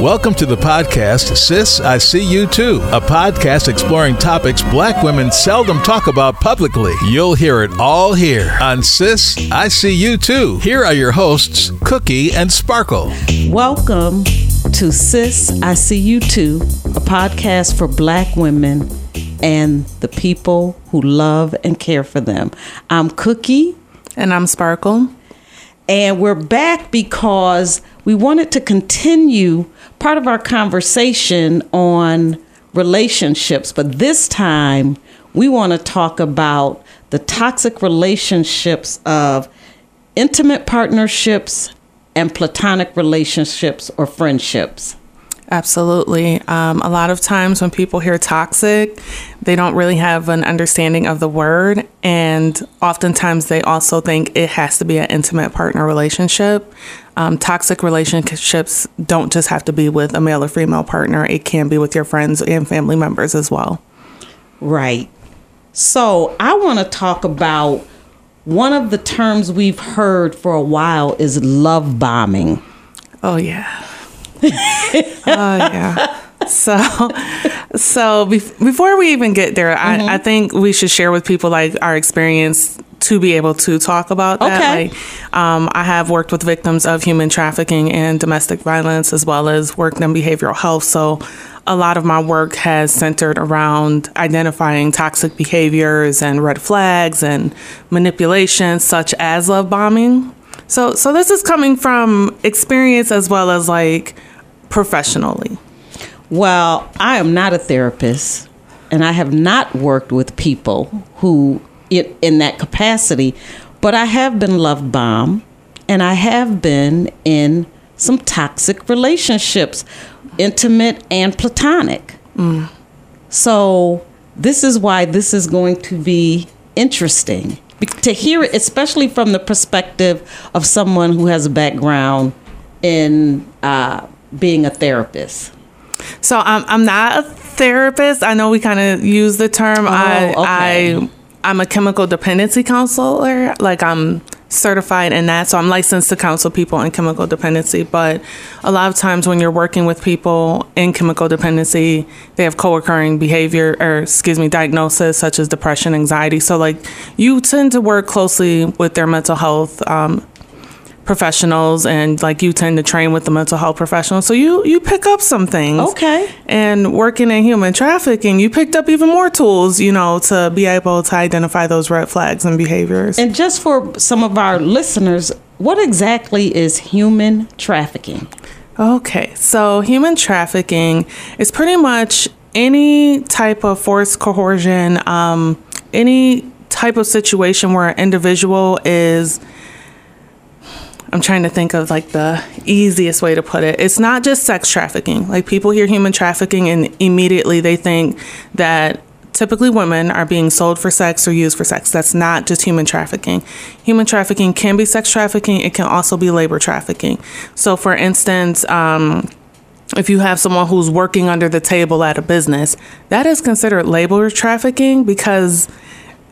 Welcome to the podcast, Sis, I See You Too, a podcast exploring topics black women seldom talk about publicly. You'll hear it all here on Sis, I See You Too. Here are your hosts, Cookie and Sparkle. Welcome to Sis, I See You Too, a podcast for black women and the people who love and care for them. I'm Cookie. And I'm Sparkle. And we're back because we wanted to continue part of our conversation on relationships, but this time we want to talk about the toxic relationships of intimate partnerships and platonic relationships or friendships. Absolutely. Um, a lot of times when people hear toxic, they don't really have an understanding of the word. And oftentimes they also think it has to be an intimate partner relationship. Um, toxic relationships don't just have to be with a male or female partner, it can be with your friends and family members as well. Right. So I want to talk about one of the terms we've heard for a while is love bombing. Oh, yeah oh yeah. So, so before we even get there, mm-hmm. I, I think we should share with people like our experience to be able to talk about that. Okay. Like, um, I have worked with victims of human trafficking and domestic violence, as well as worked in behavioral health. So, a lot of my work has centered around identifying toxic behaviors and red flags and manipulation, such as love bombing. So, so this is coming from experience as well as like professionally? Well, I am not a therapist, and I have not worked with people who, in, in that capacity, but I have been love bombed, and I have been in some toxic relationships, intimate and platonic. Mm. So, this is why this is going to be interesting to hear it, especially from the perspective of someone who has a background in uh, being a therapist? So I'm I'm not a therapist. I know we kind of use the term. Oh, I okay. I I'm a chemical dependency counselor. Like I'm certified in that. So I'm licensed to counsel people in chemical dependency. But a lot of times when you're working with people in chemical dependency, they have co-occurring behavior or excuse me, diagnosis such as depression, anxiety. So like you tend to work closely with their mental health um, professionals and like you tend to train with the mental health professionals. So you you pick up some things okay. and working in human trafficking you picked up even more tools you know to be able to identify those red flags and behaviors. And just for some of our listeners what exactly is human trafficking? Okay so human trafficking is pretty much any type of forced coercion um, any type of situation where an individual is I'm trying to think of like the easiest way to put it. It's not just sex trafficking. Like people hear human trafficking and immediately they think that typically women are being sold for sex or used for sex. That's not just human trafficking. Human trafficking can be sex trafficking, it can also be labor trafficking. So, for instance, um, if you have someone who's working under the table at a business, that is considered labor trafficking because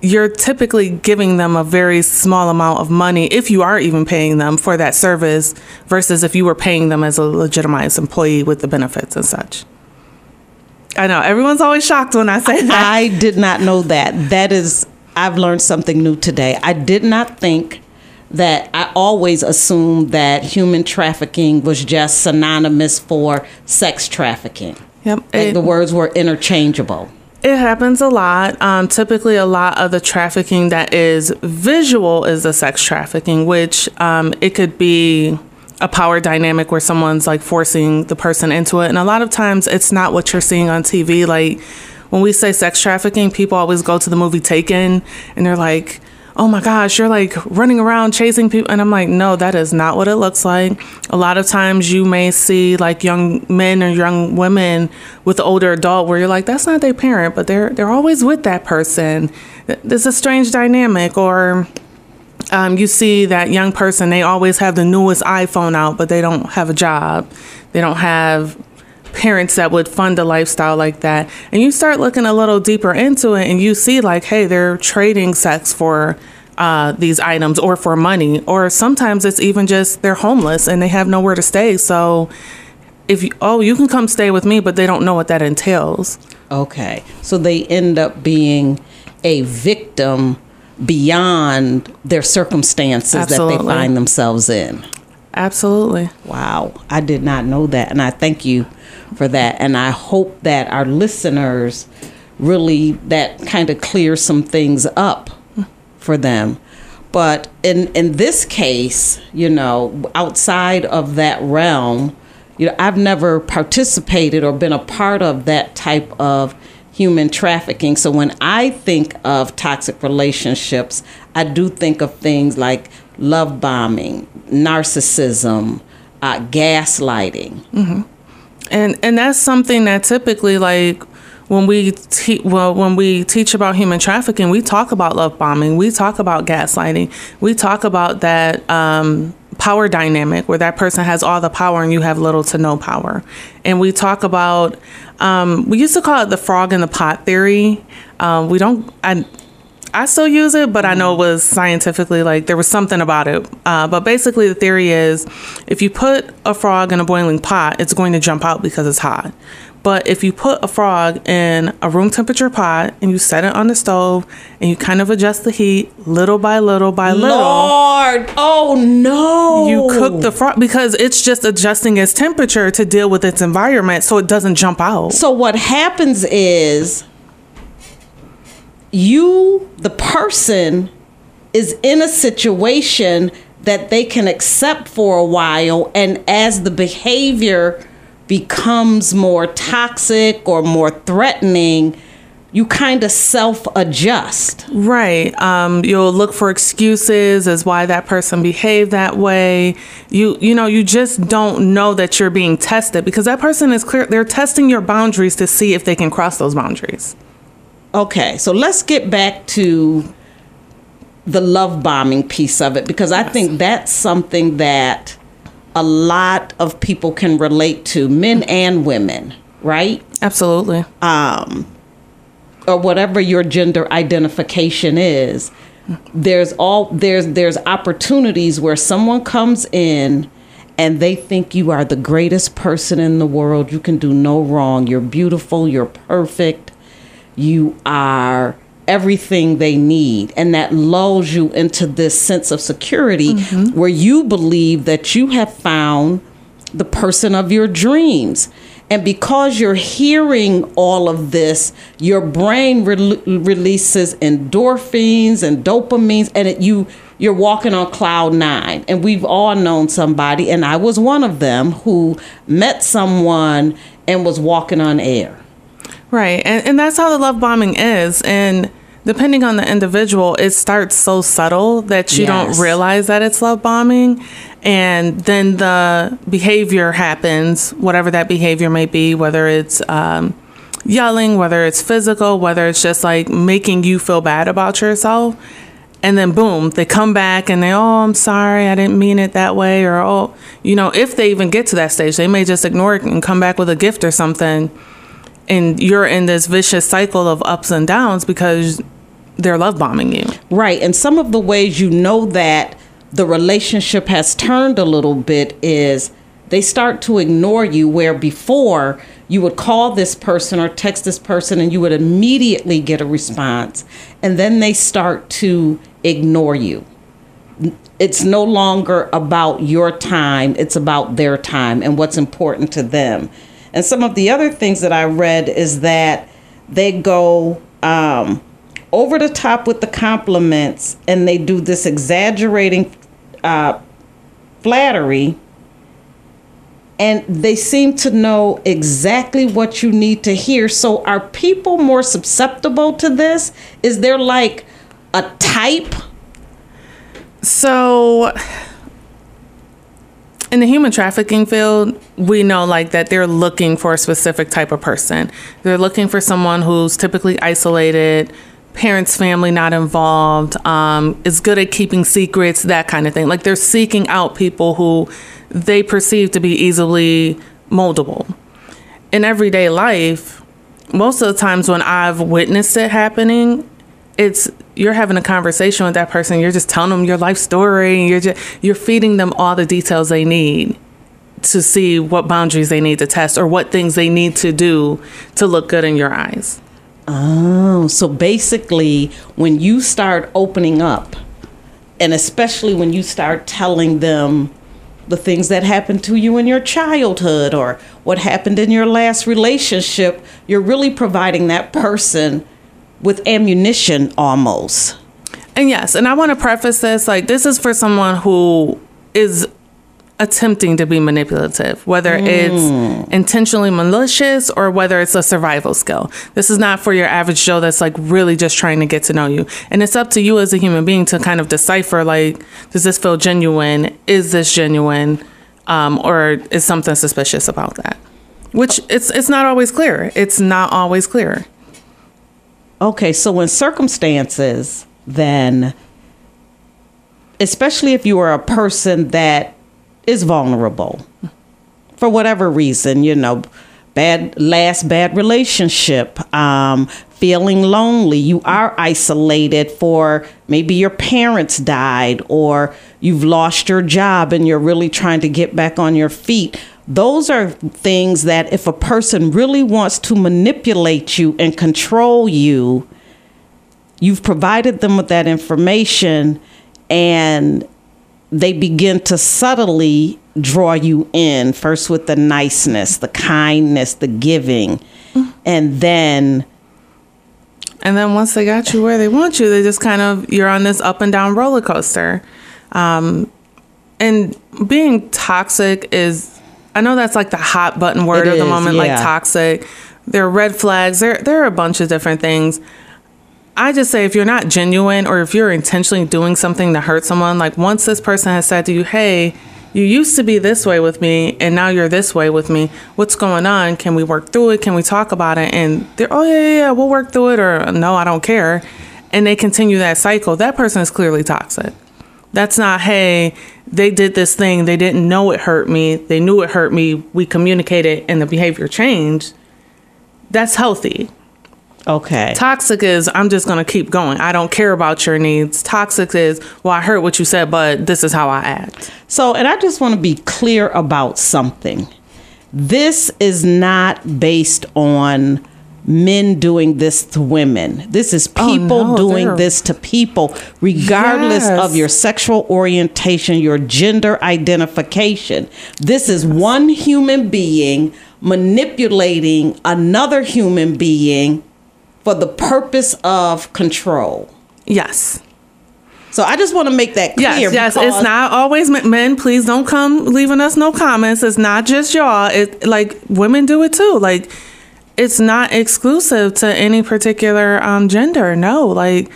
you're typically giving them a very small amount of money if you are even paying them for that service versus if you were paying them as a legitimized employee with the benefits and such. I know everyone's always shocked when I say that. I did not know that. That is I've learned something new today. I did not think that I always assumed that human trafficking was just synonymous for sex trafficking. Yep. Like it, the words were interchangeable. It happens a lot. Um, typically, a lot of the trafficking that is visual is the sex trafficking, which um, it could be a power dynamic where someone's like forcing the person into it. And a lot of times, it's not what you're seeing on TV. Like when we say sex trafficking, people always go to the movie Taken and they're like, oh my gosh, you're like running around chasing people. And I'm like, no, that is not what it looks like. A lot of times you may see like young men or young women with older adult where you're like, that's not their parent, but they're they're always with that person. There's a strange dynamic. Or um, you see that young person, they always have the newest iPhone out, but they don't have a job. They don't have parents that would fund a lifestyle like that. And you start looking a little deeper into it and you see, like, hey, they're trading sex for uh, these items or for money. Or sometimes it's even just they're homeless and they have nowhere to stay. So if you, oh, you can come stay with me, but they don't know what that entails. Okay. So they end up being a victim beyond their circumstances that they find themselves in. Absolutely. Wow, I did not know that. And I thank you for that. And I hope that our listeners really that kind of clears some things up for them. But in in this case, you know, outside of that realm, you know, I've never participated or been a part of that type of human trafficking. So when I think of toxic relationships, I do think of things like love bombing, narcissism, uh, gaslighting. and and that's something that typically like when we te- well when we teach about human trafficking we talk about love bombing we talk about gaslighting we talk about that um, power dynamic where that person has all the power and you have little to no power. And we talk about um, we used to call it the frog in the pot theory. Um, we don't I, I still use it, but I know it was scientifically like there was something about it. Uh, but basically, the theory is if you put a frog in a boiling pot, it's going to jump out because it's hot. But if you put a frog in a room temperature pot and you set it on the stove and you kind of adjust the heat little by little by little, Lord, oh no! you cook the frog because it's just adjusting its temperature to deal with its environment so it doesn't jump out. So what happens is you, the person, is in a situation that they can accept for a while, and as the behavior becomes more toxic or more threatening, you kind of self adjust. Right. Um, you'll look for excuses as why that person behaved that way. You you know, you just don't know that you're being tested because that person is clear they're testing your boundaries to see if they can cross those boundaries. Okay, so let's get back to the love bombing piece of it because I think that's something that a lot of people can relate to, men and women, right? Absolutely. Um, Or whatever your gender identification is. There's all there's there's opportunities where someone comes in and they think you are the greatest person in the world. You can do no wrong. You're beautiful, you're perfect you are everything they need. And that lulls you into this sense of security mm-hmm. where you believe that you have found the person of your dreams. And because you're hearing all of this your brain rel releases endorphins and dopamines and it, you you're walking on cloud nine. And we've all known somebody and i was one of them who met someone and was walking on air Right. And and that's how the love bombing is. And depending on the individual, it starts so subtle that you Yes. don't realize that it's love bombing. And then the behavior happens, whatever that behavior may be, whether it's um, yelling, whether it's physical, whether it's just like making you feel bad about yourself. And then boom, they come back and they, oh, I'm sorry, I didn't mean it that way. Or, oh, you know, if they even get to that stage, they may just ignore it and come back with a gift or something and you're in this vicious cycle of ups and downs because they're love bombing you. Right. And some of the ways you know that the relationship has turned a little bit is they start to ignore you, where before you would call this person or text this person and you would immediately get a response. And then they start to ignore you. It's no longer about your time, it's about their time and what's important to them. And some of the other things that I read is that they go um, over the top with the compliments and they do this exaggerating uh, flattery. And they seem to know exactly what you need to hear. So are people more susceptible to this? Is there like a type? So in the human trafficking field, we know like that they're looking for a specific type of person. They're looking for someone who's typically isolated, parents, family not involved, um, is good at keeping secrets, that kind of thing. Like they're seeking out people who they perceive to be easily moldable. In everyday life, most of the times when I've witnessed it happening, it's you're having a conversation with that person you're just telling them your life story and you're just you're feeding them all the details they need to see what boundaries they need to test or what things they need to do to look good in your eyes. Oh, so basically, when you start opening up, and especially when you start telling them the things that happened to you in your childhood or what happened in your last relationship, you're really providing that person with ammunition almost. And yes, and I want to preface this like this is for someone who is attempting to be manipulative, whether it's intentionally malicious or whether it's a survival skill. This is not for your average Joe that's like really just trying to get to know you. And it's up to you as a human being to kind of decipher like, does this feel genuine? Is this genuine? Um, or is something suspicious about that? Which it's it's not always clear. It's not always clear. Okay, so in circumstances, then, especially if you are a person that is vulnerable for whatever reason, you know, bad last bad relationship, um, feeling lonely, you are isolated for maybe your parents died or you've lost your job and you're really trying to get back on your feet. Those are things that if a person really wants to manipulate you and control you, you've provided them with that information and they begin to subtly draw you in first with the niceness, the kindness, the giving, and then And then once they got you where they want you, they just kind of you're on this up and down roller coaster. Um, and being toxic is, I know that's like the hot button word It of the is, moment, like toxic. There are red flags. There there are a bunch of different things. I just say if you're not genuine or if you're intentionally doing something to hurt someone, like once this person has said to you, "Hey, you used to be this way with me and now you're this way with me. What's going on? Can we work through it? Can we talk about it?" And they're, "Oh yeah, yeah, yeah, we'll work through it," or "No, I don't care," and they continue that cycle. That person is clearly toxic. That's not, hey, they did this thing. They didn't know it hurt me. They knew it hurt me. We communicated and the behavior changed. That's healthy. okay. Toxic is, I'm just going to keep going. I don't care about your needs. Toxic is, well, I heard what you said, but this is how I act. So, and I just want to be clear about something. This is not based on men doing this to women. This is oh, people Oh, no, doing they're- this to people, regardless Yes. of your sexual orientation, your gender identification. This is one human being manipulating another human being for the purpose of control. Yes. So I just want to make that clear. Yes, yes. It's not always men- men. Please don't come leaving us no comments. It's not just y'all. It like women do it too. Like it's not exclusive to any particular um, gender. No, like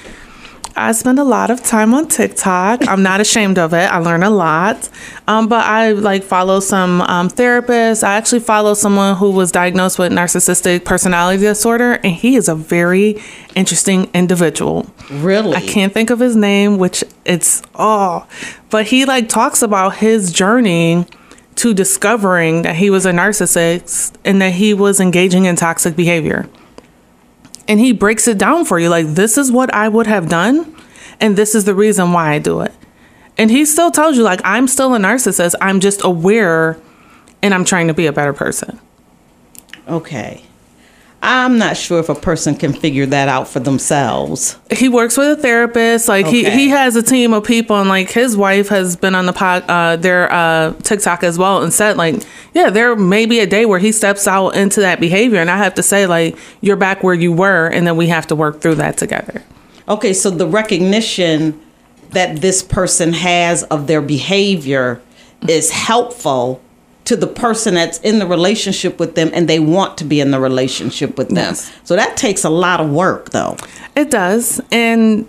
I spend a lot of time on TikTok. I'm not ashamed of it. I learn a lot. Um, but I like follow some um, therapists. I actually follow someone who was diagnosed with narcissistic personality disorder, and he is a very interesting individual. Really? I can't think of his name, which it's oh, but he like talks about his journey to discovering that he was a narcissist and that he was engaging in toxic behavior. And he breaks it down for you like this is what I would have done and this is the reason why I do it. And he still tells you like I'm still a narcissist. I'm just aware and I'm trying to be a better person. Okay. I'm not sure if a person can figure that out for themselves. he works with a therapist. Like he, he has a team of people, and like his wife has been on the pod, uh, their uh, TikTok as well, and said like, yeah, there may be a day where he steps out into that behavior, and I have to say like, you're back where you were, and then we have to work through that together. Okay, so the recognition that this person has of their behavior is helpful to the person that's in the relationship with them and they want to be in the relationship with them. Yes. So that takes a lot of work though. It does, and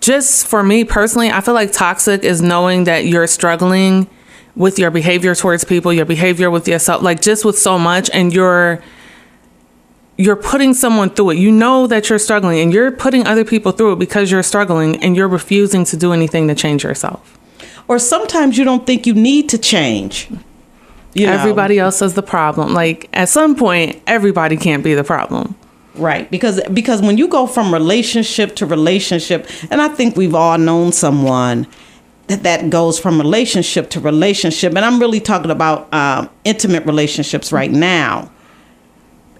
just for me personally, I feel like toxic is knowing that you're struggling with your behavior towards people, your behavior with yourself, like just with so much, and you're you're putting someone through it. You know that you're struggling, and you're putting other people through it because you're struggling, and you're refusing to do anything to change yourself. Or sometimes you don't think you need to change. You know? Everybody else is the problem. Like at some point, everybody can't be the problem. Right, because because when you go from relationship to relationship, and I think we've all known someone, that that goes from relationship to relationship, and I'm really talking about um, intimate relationships right now.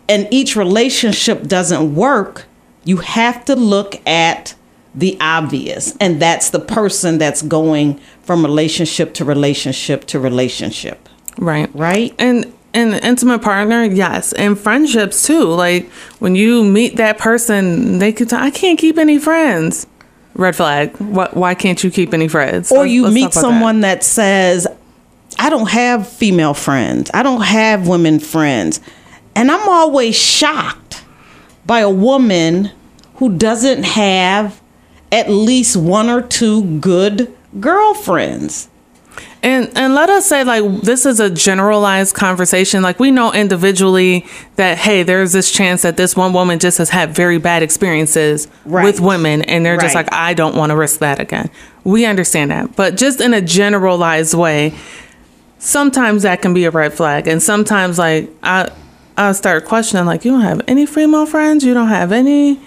And each relationship doesn't work. You have to look at the obvious, and that's the person that's going from relationship to relationship to relationship. Right. Right. And and intimate partner, yes, and friendships too. Like when you meet that person, they could. T- I can't keep any friends. Red flag. What? Why can't you keep any friends? Or Let's- you let's meet about that. someone that. says, I don't have female friends. I don't have women friends. And I'm always shocked by a woman who doesn't have at least one or two good girlfriends. And and let us say like this is a generalized conversation. Like we know individually that hey, there's this chance that this one woman just has had very bad experiences Right. with women and they're just like I don't want to risk that again. We understand that. But just in a generalized way, sometimes that can be a red flag and sometimes like I I start questioning like you don't have any female friends, you don't have any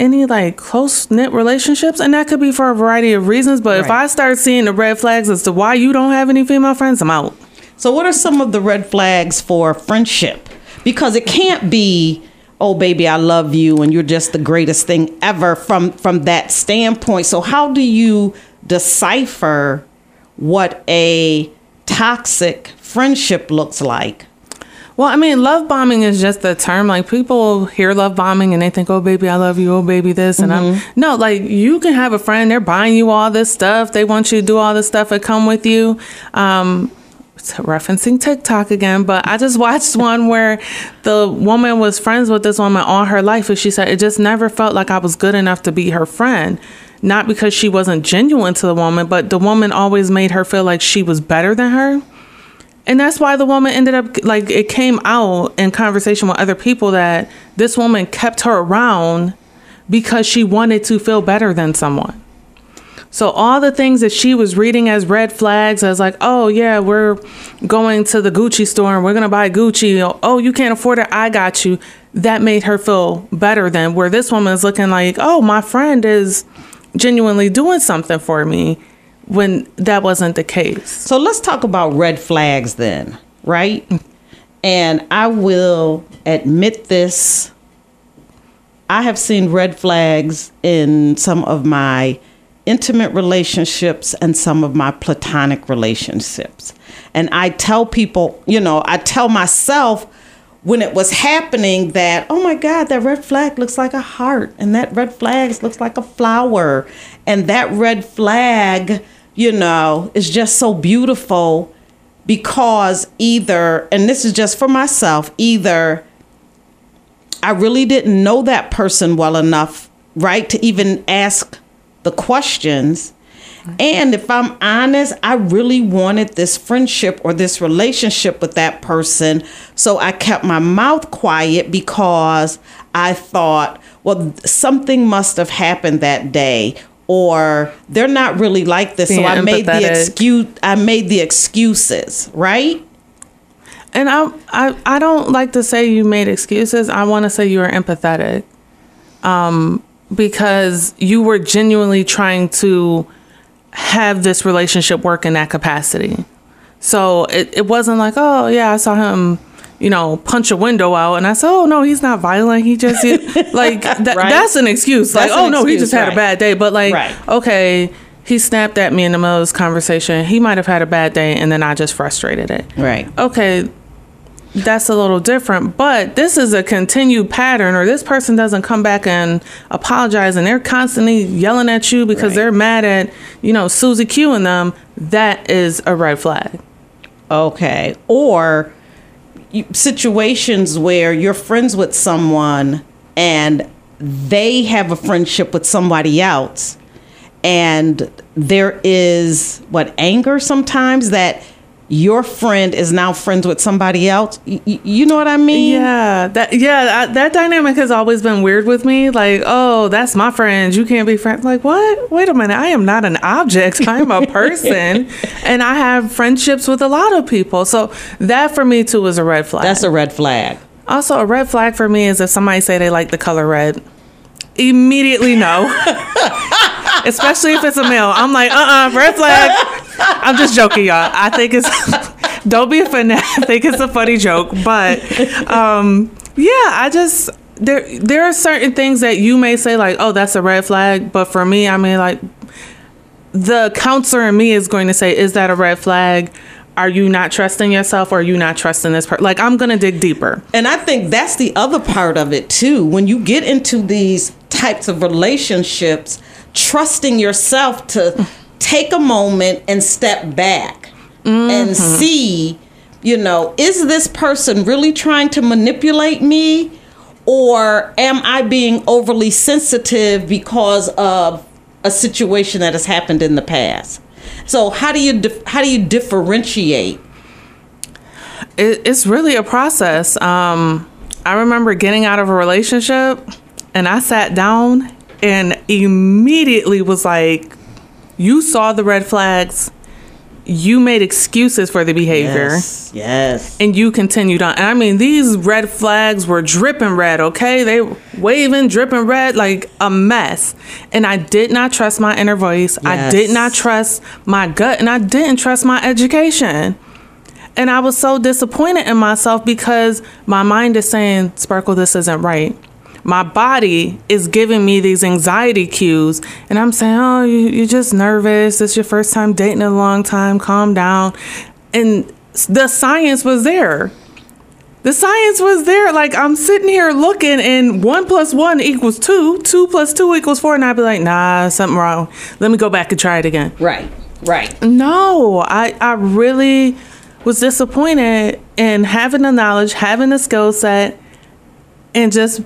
any like close knit relationships and that could be for a variety of reasons but if i start seeing the red flags as to why you don't have any female friends i'm out So, what are some of the red flags for friendship? Because it can't be, oh baby, I love you, and you're just the greatest thing ever from from that standpoint. So, how do you decipher what a toxic friendship looks like? Well i mean love bombing is just a term. Like people hear love bombing and they think oh baby i love you. Oh baby this. And i'm no like you can have a friend. They're buying you all this stuff. They want you to do all this stuff and come with you. Um referencing TikTok again, but I just watched one where the woman was friends with this woman all her life, and she said it just never felt like I was good enough to be her friend. Not because she wasn't genuine to the woman, but the woman always made her feel like she was better than her. And that's why the woman ended up like it came out in conversation with other people that this woman kept her around because she wanted to feel better than someone. So all the things that she was reading as red flags, as like, oh yeah, we're going to the Gucci store and we're gonna buy Gucci. Oh, you can't afford it, I got you. That made her feel better than where this woman is looking like, oh, my friend is genuinely doing something for me, when that wasn't the case. So let's talk about red flags then, right? And I will admit this. I have seen red flags in some of my intimate relationships and some of my platonic relationships. And I tell people, you know, I tell myself when it was happening that, oh my God, that red flag looks like a heart, and that red flag looks like a flower, and that red flag, you know, is just so beautiful because either, and this is just for myself, either I really didn't know that person well enough, right, to even ask the questions. And if I'm honest, I really wanted this friendship or this relationship with that person. So I kept my mouth quiet because I thought, well, something must have happened that day. Or they're not really like this, Being so I made the excuse. I made the excuses, right? And I, I, I don't like to say you made excuses. I want to say you were empathetic, um, because you were genuinely trying to have this relationship work in that capacity. So it, it wasn't like, oh yeah, I saw him, you know, punch a window out, and I said, oh no, he's not violent. He just like that, Right. that's an excuse. That's like, an oh no, he excuse, just had right. a bad day. But like, Right. okay. He snapped at me in the middle of this conversation. He might have had a bad day, and then I just frustrated it Right. okay, that's a little different, but this is a continued pattern, or this person doesn't come back and apologize, and they're constantly yelling at you because Right. they're mad at, you know, Susie Q and them. That is a red flag. Okay. Or situations where you're friends with someone and they have a friendship with somebody else, and there is what anger sometimes that your friend is now friends with somebody else. Y- y- you know what I mean? Yeah, that yeah, I, that dynamic has always been weird with me. Like, oh, that's my friend. You can't be friends. Like, what? Wait a minute. I am not an object. I'm a person, and I have friendships with a lot of people. So that for me too is a red flag. That's a red flag. Also, a red flag for me is if somebody say they like the color red. Immediately no. especially if it's a male. I'm like, uh, uh red flag. I'm just joking, y'all. I think it's. don't be a offended. I think it's a funny joke, but um, yeah, I just there there are certain things that you may say like, oh, that's a red flag, but for me, I mean, like the counselor in me is going to say, is that a red flag? Are you not trusting yourself or are you not trusting this person? Like, I'm going to dig deeper. And I think that's the other part of it too. When you get into these types of relationships, trusting yourself to take a moment and step back mm-hmm. and see, you know, is this person really trying to manipulate me? Or am I being overly sensitive because of a situation that has happened in the past? So how do you dif- how do you differentiate? It, it's really a process. Um, I remember getting out of a relationship, and I sat down and immediately was like, "You saw the red flags you made excuses for the behavior. Yes. yes. And you continued on. And I mean, these red flags were dripping red, okay? They waving, dripping red like a mess. And I did not trust my inner voice. Yes. I did not trust my gut. And I didn't trust my education. And I was so disappointed in myself because my mind is saying, Sparkle, this isn't right my body is giving me these anxiety cues. And i'm saying oh you, are just nervous. It's your first time dating in a long time. Calm down. And the science was there. The science was there. Like i'm sitting here looking and one plus one equals two. Two plus two equals four. And i'd be like nah something wrong. Let me go back and try it again. Right. Right. No i i really was disappointed in having the knowledge having the skill set and just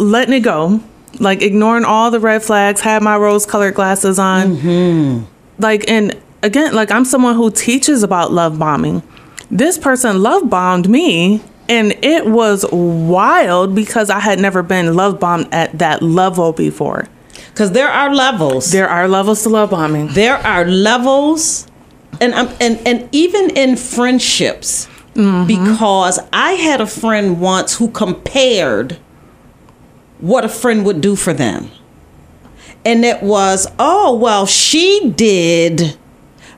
letting it go, like ignoring all the red flags, had my rose colored glasses on. Mm-hmm. Like, and again, like I'm someone who teaches about love bombing. This person love bombed me, and it was wild because I had never been love bombed at that level before. Because there are levels. There are levels to love bombing. There are levels, and um, and and even in friendships, mm-hmm. because I had a friend once who compared what a friend would do for them. And it was, oh, well, she did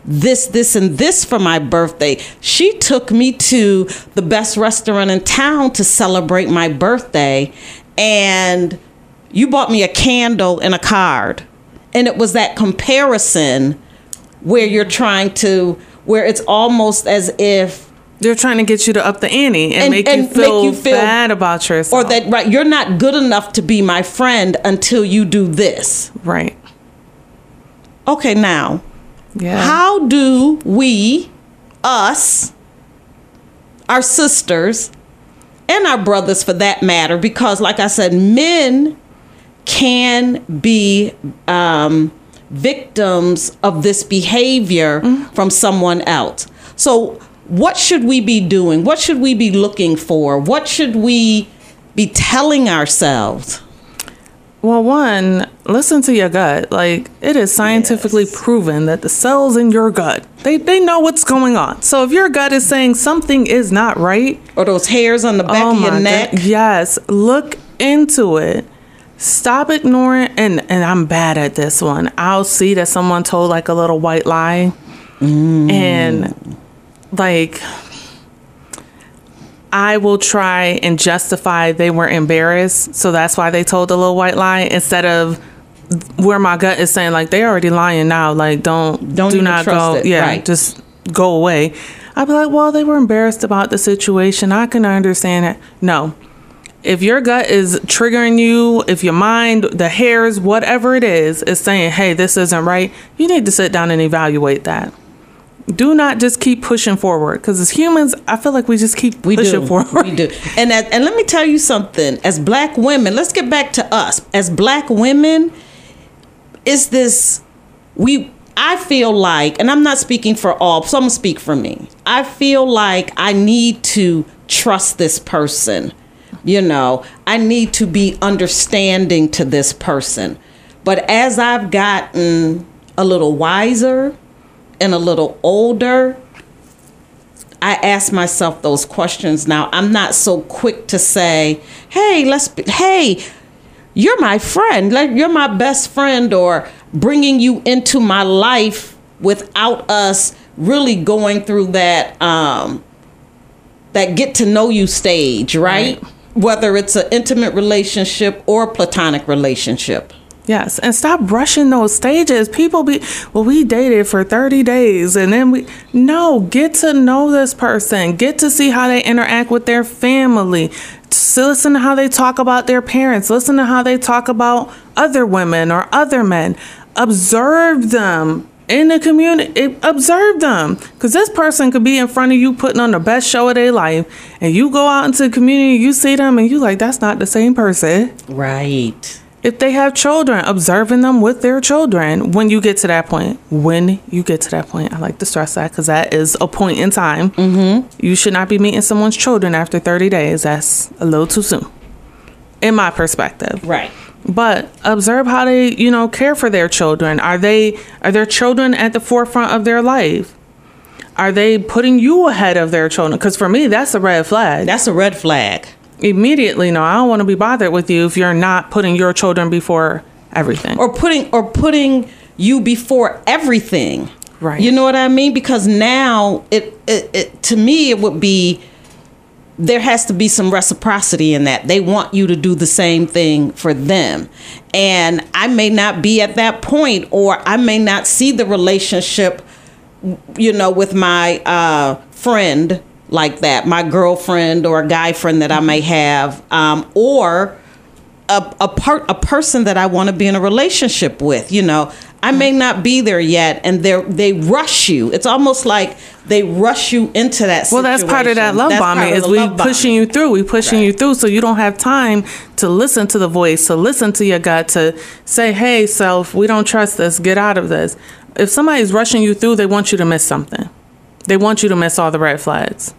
this, this, and this for my birthday. She took me to the best restaurant in town to celebrate my birthday. And you bought me a candle and a card. And it was that comparison where you're trying to, where it's almost as if they're trying to get you to up the ante and, and make, and you feel make you feel bad about yourself. Or that right, you're not good enough to be my friend until you do this. Right. Okay, now. Yeah. How do we, us, our sisters, and our brothers for that matter, because like I said, men can be um, victims of this behavior mm-hmm. from someone else. So what should we be doing? What should we be looking for? What should we be telling ourselves? Well, one, listen to your gut. Like it is scientifically yes. proven that the cells in your gut, they, they know what's going on. So if your gut is saying something is not right, or those hairs on the back oh of your neck, God. yes, look into it. Stop ignoring and and I'm bad at this one. I'll see that someone told like a little white lie. Mm. And like I will try and justify they were embarrassed, so that's why they told the little white lie instead of where my gut is saying like they're already lying now. Like don't don't do not go. It. Yeah, right. just go away. I'd be like, well, they were embarrassed about the situation. I can understand it. No. If your gut is triggering you, if your mind, the hairs, whatever it is, is saying, hey, this isn't right, you need to sit down and evaluate that do not just keep pushing forward because as humans i feel like we just keep we pushing do. forward. We do. And that, and let me tell you something. As black women let's get back to us. As black women is this we i feel like and i'm not speaking for all so i'm gonna speak for me. I feel like i need to trust this person you know? I need to be understanding to this person. But as i've gotten a little wiser and a little older, I ask myself those questions now. I'm not so quick to say, "Hey, let's be, hey, you're my friend, like you're my best friend, or bringing you into my life without us really going through that um, that get to know you stage, right? Right. Whether it's an intimate relationship or a platonic relationship. Yes, and stop rushing those stages. People be, well, we dated for 30 days and then we, no, get to know this person. Get to see how they interact with their family. S- Listen to how they talk about their parents. Listen to how they talk about other women or other men. Observe them in the community. Observe them. Because this person could be in front of you putting on the best show of their life. And you go out into the community, you see them, and you like, that's not the same person Right. If they have children, observing them with their children when you get to that point. When you get to that point, I like to stress that because that is a point in time. Mm-hmm. You should not be meeting someone's children after 30 days. That's a little too soon, in my perspective. Right. But observe how they, you know, care for their children. Are they are their children at the forefront of their life? Are they putting you ahead of their children? Because for me, that's a red flag That's a red flag. Immediately no i don't want to be bothered with you if you're not putting your children before everything or putting or putting you before everything. Right. You know what I mean? Because now it, it, it to me it would be there has to be some reciprocity in that. They want you to do the same thing for them. And I may not be at that point or I may not see the relationship you know, with my uh, friend like that, my girlfriend or a guy friend that I may have, um, or a, a part a person that I want to be in a relationship with. You know, I may not be there yet, and they they rush you. It's almost like they rush you into that. well that's part of that love That's bombing is we pushing bombing. you through we pushing you through so you don't have time to listen to the voice to listen to your gut to say hey self we don't trust this get out of this if somebody's rushing you through they want you to miss something they want you to miss all the red flags.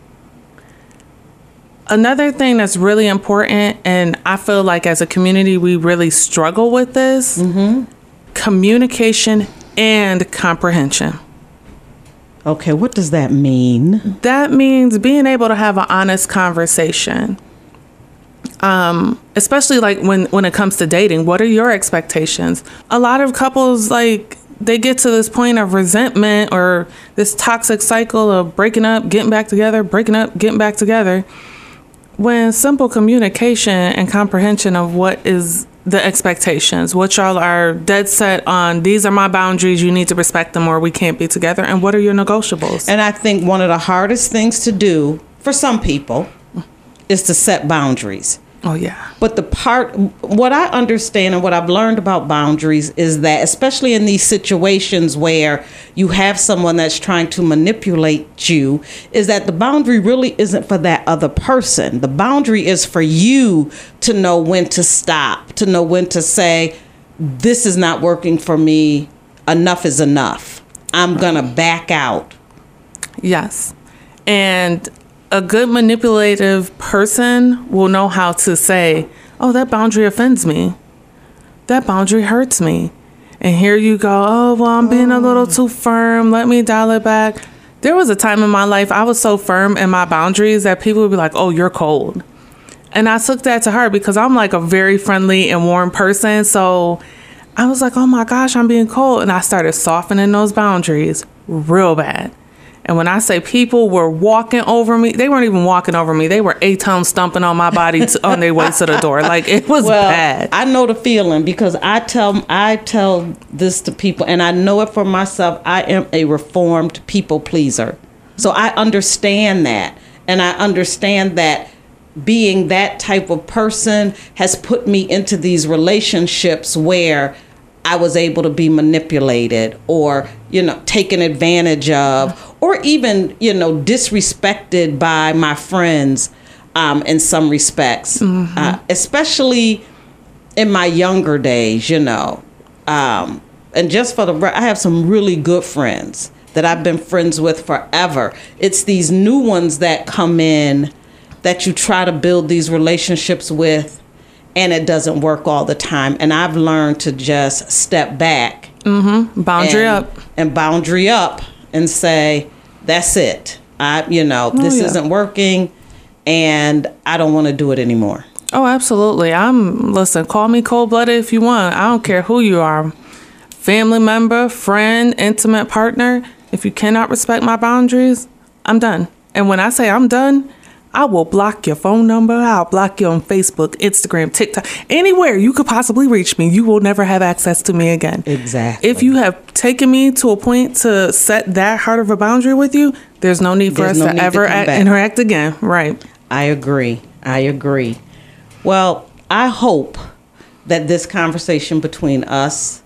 Another thing that's really important and i feel like as a community we really struggle with this communication and comprehension. Okay, what does that mean? that means being able to have an honest conversation. Um especially like when when it comes to dating what are your expectations? A lot of couples like they get to this point of resentment or this toxic cycle of breaking up getting back together breaking up getting back together when simple communication and comprehension of what is the expectations what y'all are dead set on these are my boundaries you need to respect them or we can't be together and what are your negotiables And I think one of the hardest things to do for some people is to set boundaries. Oh yeah But the part, what I understand and what I've learned about boundaries is that, especially in these situations where you have someone that's trying to manipulate you, is that the boundary really isn't for that other person. The boundary is for you to know when to stop, to know when to say, this is not working for me. Enough is enough. I'm going to back out. Yes. And a good manipulative person will know how to say, oh, that boundary offends me. That boundary hurts me. And here you go, oh, well, I'm being a little too firm. Let me dial it back. There was a time in my life I was so firm in my boundaries that people would be like, oh, you're cold. And I took that to heart because I'm like a very friendly and warm person. So I was like, oh my gosh, I'm being cold. And I started softening those boundaries real bad. And when I say people were walking over me, they weren't even walking over me. They were a tone stumping on my body to, on their way to the door. Like it was Well, bad. I know the feeling because I tell I tell this to people, and I know it for myself. I am a reformed people pleaser, so I understand that, and I understand that being that type of person has put me into these relationships where I was able to be manipulated or, you know, taken advantage of or even, you know, disrespected by my friends um, in some respects, uh, especially in my younger days, you know. Um, and just for the, I have some really good friends that I've been friends with forever. It's these new ones that come in that you try to build these relationships with and it doesn't work all the time. And I've learned to just step back mm-hmm. Boundary and, up. and boundary up and say, that's it. I, you know, oh, this yeah. isn't working and I don't want to do it anymore. Oh, absolutely. I'm listen, call me cold blooded if you want. I don't care who you are. Family member, friend, intimate partner. If you cannot respect my boundaries, I'm done. And when I say I'm done, I will block your phone number. I'll block you on Facebook, Instagram, TikTok, anywhere you could possibly reach me. You will never have access to me again. Exactly. If you have taken me to a point to set that hard of a boundary with you, there's no need for There's us no to to ever act, back. interact again. Right. I agree. I agree. Well, I hope that this conversation between us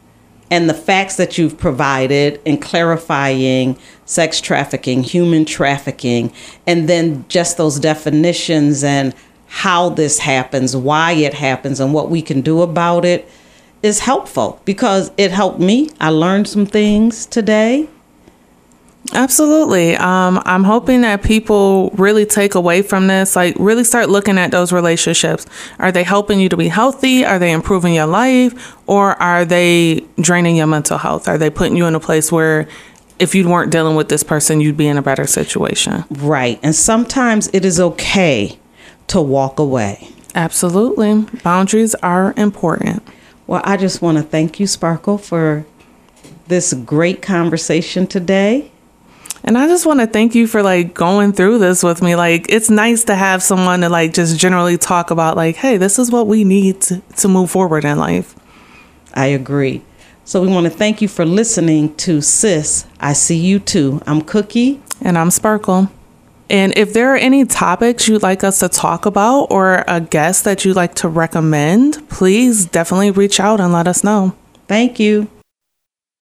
and the facts that you've provided in clarifying sex trafficking, human trafficking, and then just those definitions and how this happens, why it happens, and what we can do about it is helpful because it helped me. I learned some things today. Absolutely. Um, I'm hoping that people really take away from this, like really start looking at those relationships. Are they helping you to be healthy? Are they improving your life? Or are they draining your mental health? Are they putting you in a place where if you weren't dealing with this person, you'd be in a better situation? Right. And sometimes it is okay to walk away. Absolutely. Boundaries are important. Well, I just want to thank you, Sparkle, for this great conversation today. And I just want to thank you for like going through this with me. Like it's nice to have someone to like just generally talk about like, hey, this is what we need to, to move forward in life. I agree. So we want to thank you for listening to Sis. I see you too. I'm Cookie. And I'm Sparkle. And if there are any topics you'd like us to talk about or a guest that you'd like to recommend, please definitely reach out and let us know. Thank you.